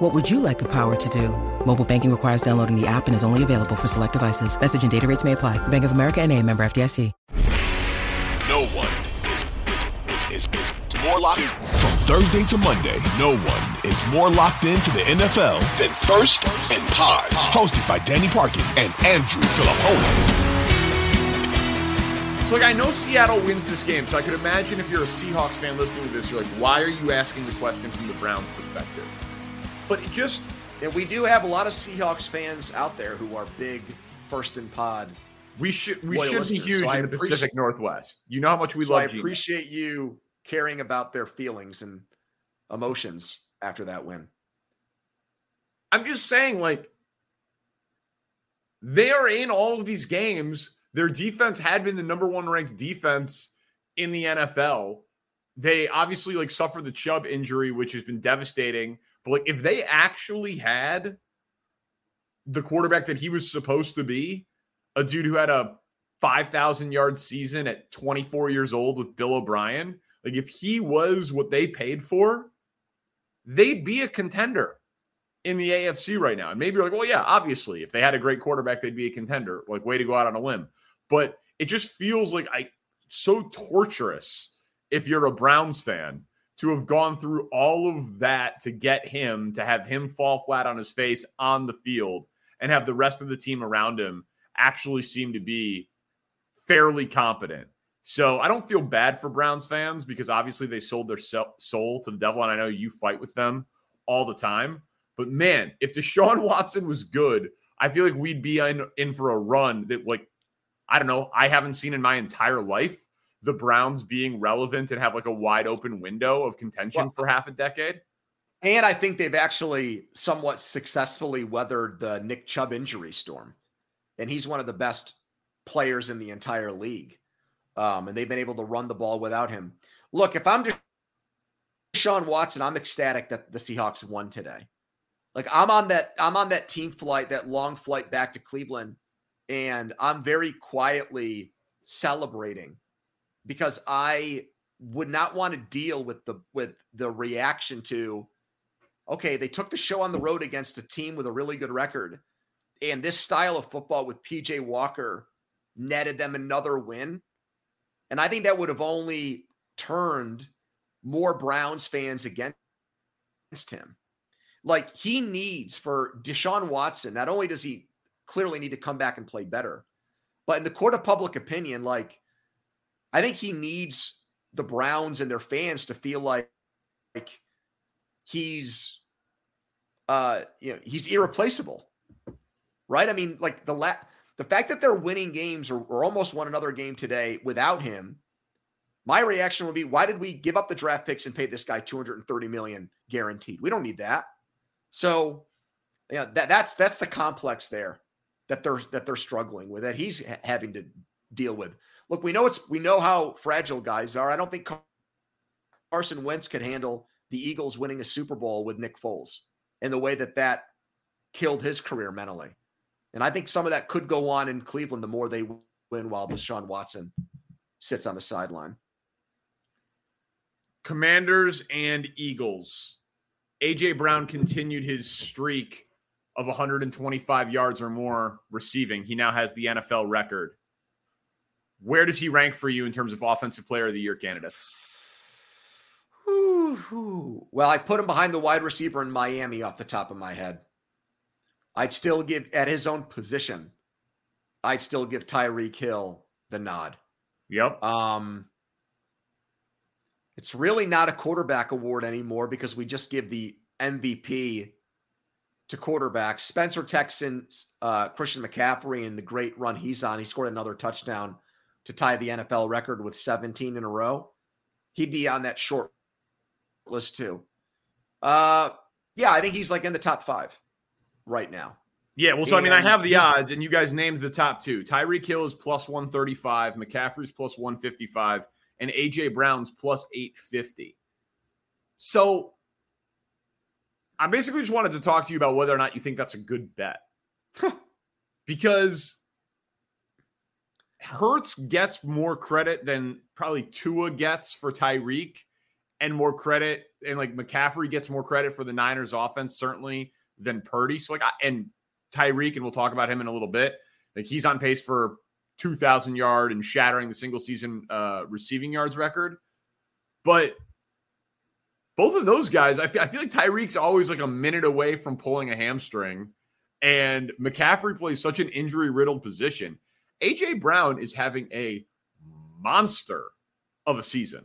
What would you like the power to do? Mobile banking requires downloading the app and is only available for select devices. Message and data rates may apply. Bank of America and a member FDIC. No one is, is, is, is, is more locked From Thursday to Monday, no one is more locked into the NFL than First and Pod. Hosted by Danny Parkin and Andrew Filippone. So, like, I know Seattle wins this game, so I could imagine if you're a Seahawks fan listening to this, you're like, why are you asking the question from the Browns' perspective? But it just. And we do have a lot of Seahawks fans out there who are big first and pod. We should we should be huge So I in the Pacific Northwest. You know how much we so I love Gene. appreciate you caring about their feelings and emotions after that win. I'm just saying, like, they are in all of these games. Their defense had been the number one ranked defense in the NFL. They obviously like suffered the Chubb injury, which has been devastating. But like, if they actually had the quarterback that he was supposed to be, a dude who had a 5,000 yard season at 24 years old with Bill O'Brien, like if he was what they paid for, they'd be a contender in the AFC right now. And maybe you're like, well, yeah, obviously, if they had a great quarterback, they'd be a contender. Like, way to go out on a limb. But it just feels like I so torturous if you're a Browns fan to have gone through all of that to get him to have him fall flat on his face on the field and have the rest of the team around him actually seem to be fairly competent. So I don't feel bad for Browns fans because obviously they sold their soul to the devil, and I know you fight with them all the time. But man, if Deshaun Watson was good, I feel like we'd be in, in for a run that, like, I don't know, I haven't seen in my entire life. The Browns being relevant and have like a wide open window of contention Well, for half a decade. And I think they've actually somewhat successfully weathered the Nick Chubb injury storm. And he's one of the best players in the entire league. Um, and they've been able to run the ball without him. Look, if I'm Deshaun Watson, I'm ecstatic that the Seahawks won today. Like I'm on that, I'm on that team flight, that long flight back to Cleveland, and I'm very quietly celebrating because I would not want to deal with the with the reaction to okay, they took the show on the road against a team with a really good record. And this style of football with PJ Walker netted them another win. And I think that would have only turned more Browns fans against him. Like he needs for Deshaun Watson, not only does he clearly need to come back and play better, but in the court of public opinion, like I think he needs the Browns and their fans to feel like, like he's uh you know he's irreplaceable right? I mean like the la- the fact that they're winning games or, or almost won another game today without him my reaction would be why did we give up the draft picks and pay this guy 230 million guaranteed? We don't need that. So yeah that, that's that's the complex there that they're that they're struggling with that he's ha- having to deal with look we know it's we know how fragile guys are i don't think carson wentz could handle the eagles winning a super bowl with nick foles and the way that that killed his career mentally. And I think some of that could go on in Cleveland the more they win while Deshaun Watson sits on the sideline. Commanders and Eagles. AJ Brown continued his streak of 125 yards or more receiving. He now has the NFL record. Where does he rank for you in terms of offensive player of the year candidates? Well, I put him behind the wide receiver in Miami off the top of my head. I'd still give at his own position. I'd still give Tyreek Hill the nod. Yep. Um, it's really not a quarterback award anymore because we just give the MVP to quarterbacks. Spencer Texan, uh, Christian McCaffrey, and the great run he's on. He scored another touchdown to tie the NFL record with 17 in a row. He'd be on that short list too. Uh, yeah, I think he's like in the top five right now. Yeah, well, so and I mean, I have the odds, and you guys named the top two. Tyreek Hill is plus 135, McCaffrey's plus 155, and AJ Brown's plus 850. So I basically just wanted to talk to you about whether or not you think that's a good bet. because Hurts gets more credit than probably Tua gets for Tyreek, and more credit, and like McCaffrey gets more credit for the Niners offense, certainly than Purdy. So, like, and Tyreek, and we'll talk about him in a little bit. Like, he's on pace for 2,000 yard and shattering the single season uh, receiving yards record. But both of those guys, I feel, I feel like Tyreek's always like a minute away from pulling a hamstring, and McCaffrey plays such an injury riddled position. AJ Brown is having a monster of a season.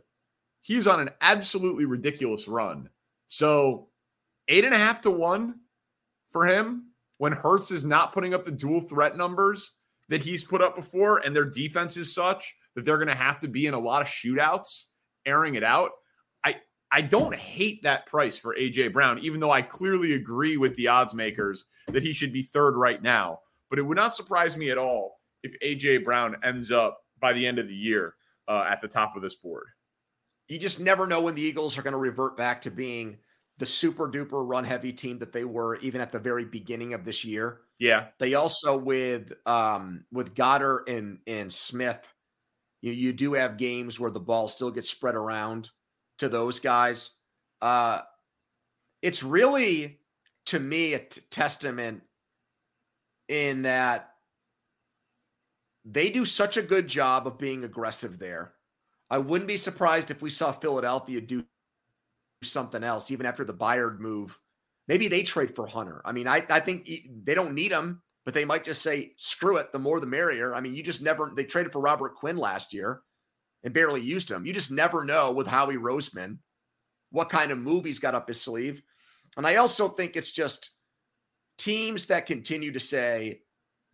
He's on an absolutely ridiculous run. So, eight and a half to one for him when Hurts is not putting up the dual threat numbers that he's put up before, and their defense is such that they're going to have to be in a lot of shootouts, airing it out. I I don't hate that price for AJ Brown, even though I clearly agree with the odds makers that he should be third right now. But it would not surprise me at all if AJ Brown ends up by the end of the year uh, at the top of this board. You just never know when the Eagles are going to revert back to being the super duper run heavy team that they were even at the very beginning of this year. Yeah. They also with um with Goedert and and Smith, you, you do have games where the ball still gets spread around to those guys. Uh it's really to me a t- testament in that they do such a good job of being aggressive there. I wouldn't be surprised if we saw Philadelphia do something else, even after the Byard move. Maybe they trade for Hunter. I mean, I, I think they don't need him, but they might just say, screw it, the more the merrier. I mean, you just never, they traded for Robert Quinn last year and barely used him. You just never know with Howie Roseman what kind of move he's got up his sleeve. And I also think it's just teams that continue to say,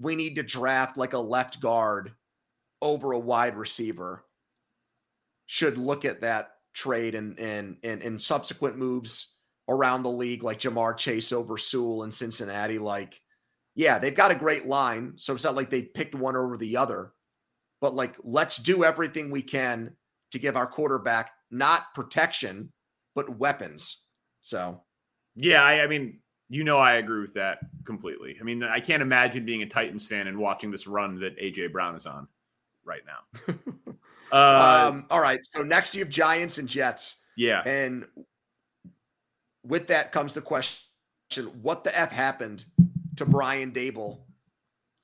we need to draft like a left guard over a wide receiver should look at that trade and and and, and subsequent moves around the league, like Ja'Marr Chase over Sewell in Cincinnati. Like, yeah, they've got a great line, so it's not like they picked one over the other. But like, let's do everything we can to give our quarterback not protection, but weapons. So, yeah, I, I mean, you know, I agree with that completely. I mean, I can't imagine being a Titans fan and watching this run that AJ Brown is on right now. Uh, um, all right. So next you have Giants and Jets. Yeah. And with that comes the question what the F happened to Brian Daboll?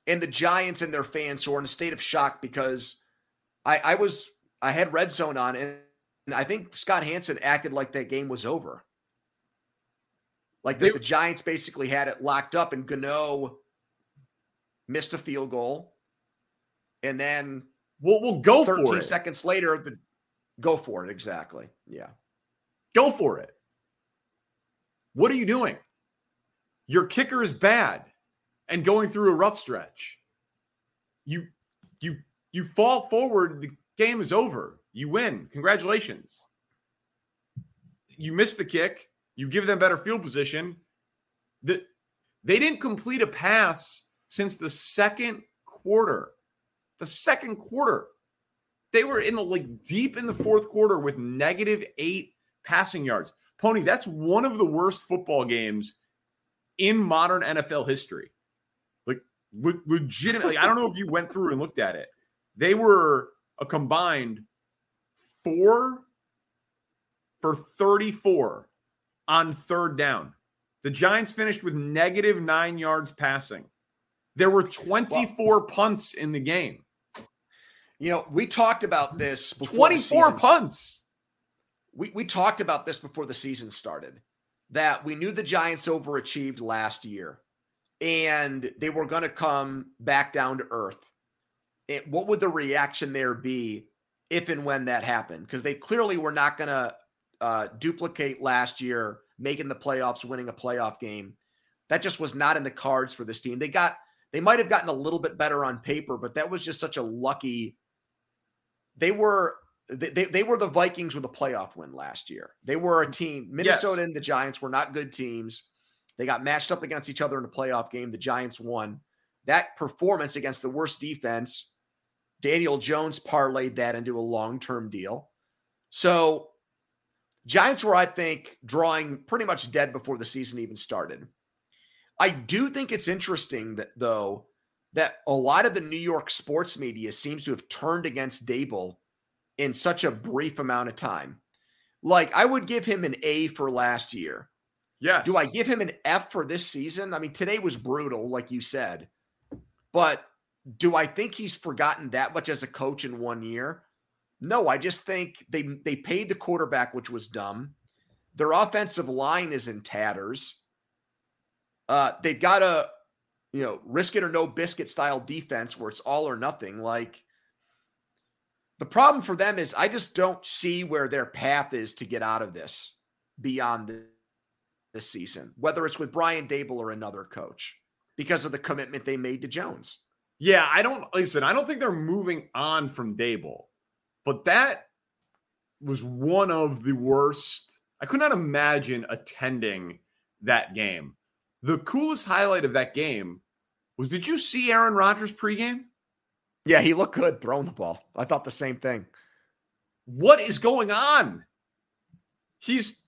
and the Giants and their fans who are in a state of shock because I, I was I had red zone on and I think Scott Hanson acted like that game was over. Like that the Giants basically had it locked up and Gano missed a field goal. And then We'll, we'll go 13 for it. seconds later, the, go for it. Exactly. Yeah. Go for it. What are you doing? Your kicker is bad and going through a rough stretch. You you you fall forward, the game is over. You win. Congratulations. You miss the kick, you give them better field position. The, they didn't complete a pass since the second quarter the second quarter. They were in the like deep in the fourth quarter with negative eight passing yards. Pony, that's one of the worst football games in modern NFL history. Like le- legitimately, I don't know if you went through and looked at it. They were a combined four for 34 on third down. The Giants finished with negative nine yards passing. There were 24 punts in the game. You know, we talked about this 24 punts. We, we talked about this before the season started that we knew the Giants overachieved last year and they were going to come back down to earth. It, what would the reaction there be if and when that happened? Because they clearly were not going to uh, duplicate last year, making the playoffs, winning a playoff game. That just was not in the cards for this team. They got, they might have gotten a little bit better on paper, but that was just such a lucky they were they, they were the Vikings with a playoff win last year. They were a team. Minnesota yes. and the Giants were not good teams. They got matched up against each other in a playoff game. The Giants won. That performance against the worst defense, Daniel Jones parlayed that into a long term deal. So, Giants were, I think, drawing pretty much dead before the season even started. I do think it's interesting that, though, that a lot of the New York sports media seems to have turned against Daboll in such a brief amount of time. Like, I would give him an A for last year. Yes. Do I give him an F for this season? I mean, today was brutal, like you said. But do I think he's forgotten that much as a coach in one year? No, I just think they they paid the quarterback, which was dumb. Their offensive line is in tatters. Uh, they've got a you know risk it or no biscuit style defense where it's all or nothing. Like the problem for them is I just don't see where their path is to get out of this beyond this season, whether it's with Brian Daboll or another coach because of the commitment they made to Jones. Yeah, I don't listen. I don't think they're moving on from Daboll, but that was one of the worst. I could not imagine attending that game. The coolest highlight of that game was did you see Aaron Rodgers pregame? Yeah, he looked good throwing the ball. I thought the same thing. What is going on? He's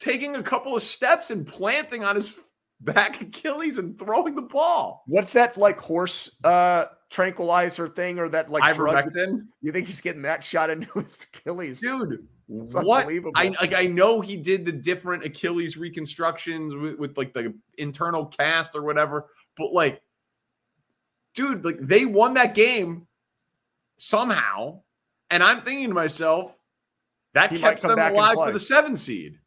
taking a couple of steps and planting on his back Achilles and throwing the ball. What's that like horse uh tranquilizer thing or that like ivermectin? You think he's getting that shot into his Achilles, dude? It's what I like, I know he did the different Achilles reconstructions with, with like the internal cast or whatever, but like, dude, like they won that game somehow, and I'm thinking to myself, that he kept them alive for the seven seed.